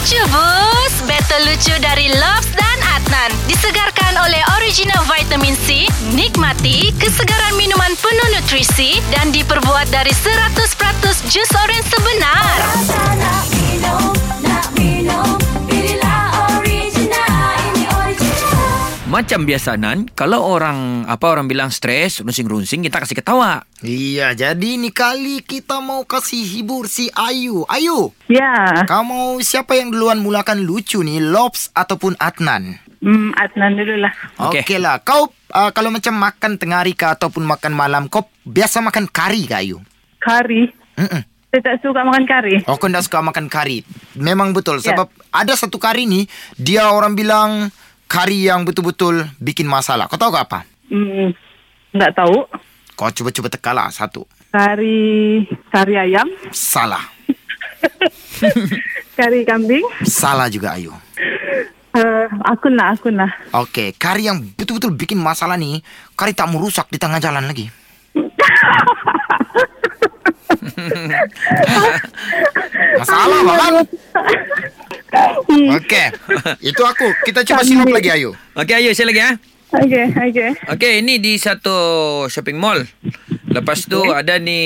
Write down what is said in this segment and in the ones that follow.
Lucu bus Battle lucu dari Lobs dan Adnan. Disegarkan oleh original vitamin C Nikmati kesegaran minuman penuh nutrisi Dan diperbuat dari 100% jus oren sebenar. Rasa nak minum Macam biasa Nan, kalau orang apa orang bilang stres, runsing-runsing kita kasih ketawa. Iya, jadi ni kali kita mau kasih hibur si Ayu. Ayu, Ya, kamu siapa yang duluan mulakan lucu nih, Lobs ataupun Adnan? hmm, Adnan dulu lah. Okey. Okey lah. Kau uh, kalau macam makan tengah hari ke ataupun makan malam, kau biasa makan kari ke Ayu? Kari. Mm-mm. Saya tak suka makan kari. Oh, kau tak suka makan kari. Memang betul. Ya. Sebab ada satu kari ni, dia orang bilang kari yang betul-betul bikin masalah. Kau tahu ke apa? Hmm, tak tahu. Kau cuba-cuba teka lah satu. Kari, kari ayam, Salah. kari kambing. Salah juga Ayu. Uh, akun lah, akun lah. Okey, kari yang betul-betul bikin masalah ni, kari tak mau rusak di tengah jalan lagi. Masalah bang. Okey, itu aku. Kita cuba sirup lagi Ayu. Okey, ayo saya lagi ah. Okey, okey. Okey, ini di satu shopping mall. Lepas tu ada ni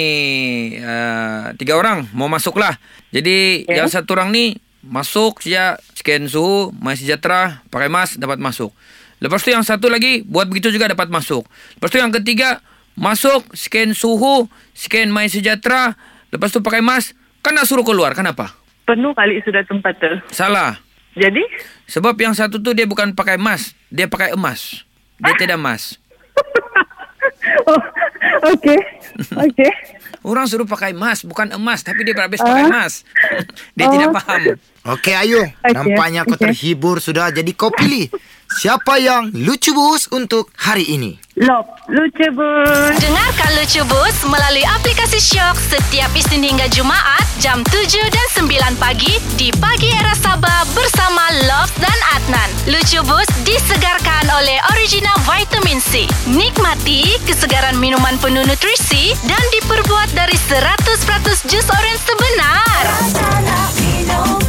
uh, tiga orang mau masuk lah. Jadi Okey. yang satu orang ni masuk saja scan suhu, My Sejahtera, pakai mask dapat masuk. Lepas tu yang satu lagi buat begitu juga dapat masuk. Lepas tu yang ketiga masuk scan suhu, scan My Sejahtera, lepas tu pakai mask, kan nak suruh keluar, kenapa? Penuh kali sudah tempat tu. Salah. Jadi, Sebab yang satu tu dia bukan pakai mask, dia pakai emas. Dia tidak emas. oh, okey. Okey. Orang suruh pakai emas, bukan emas. Tapi dia berhabis pakai emas. dia tidak Oh. faham. Okey Ayu, Okey, nampaknya kau okey. terhibur sudah. Jadi kau pilih siapa yang lucu bos untuk hari ini. Lop, lucu bun. Dengarkan Lucu Bus melalui aplikasi Shock setiap Isnin hingga Jumaat jam 7 dan 9 pagi di Pagi Era Sabah bersama Love dan Adnan. Lucu Bus disegarkan oleh original vitamin C. Nikmati kesegaran minuman penuh nutrisi dan diperbuat dari 100% jus oren sebenar. Rasa nak minum,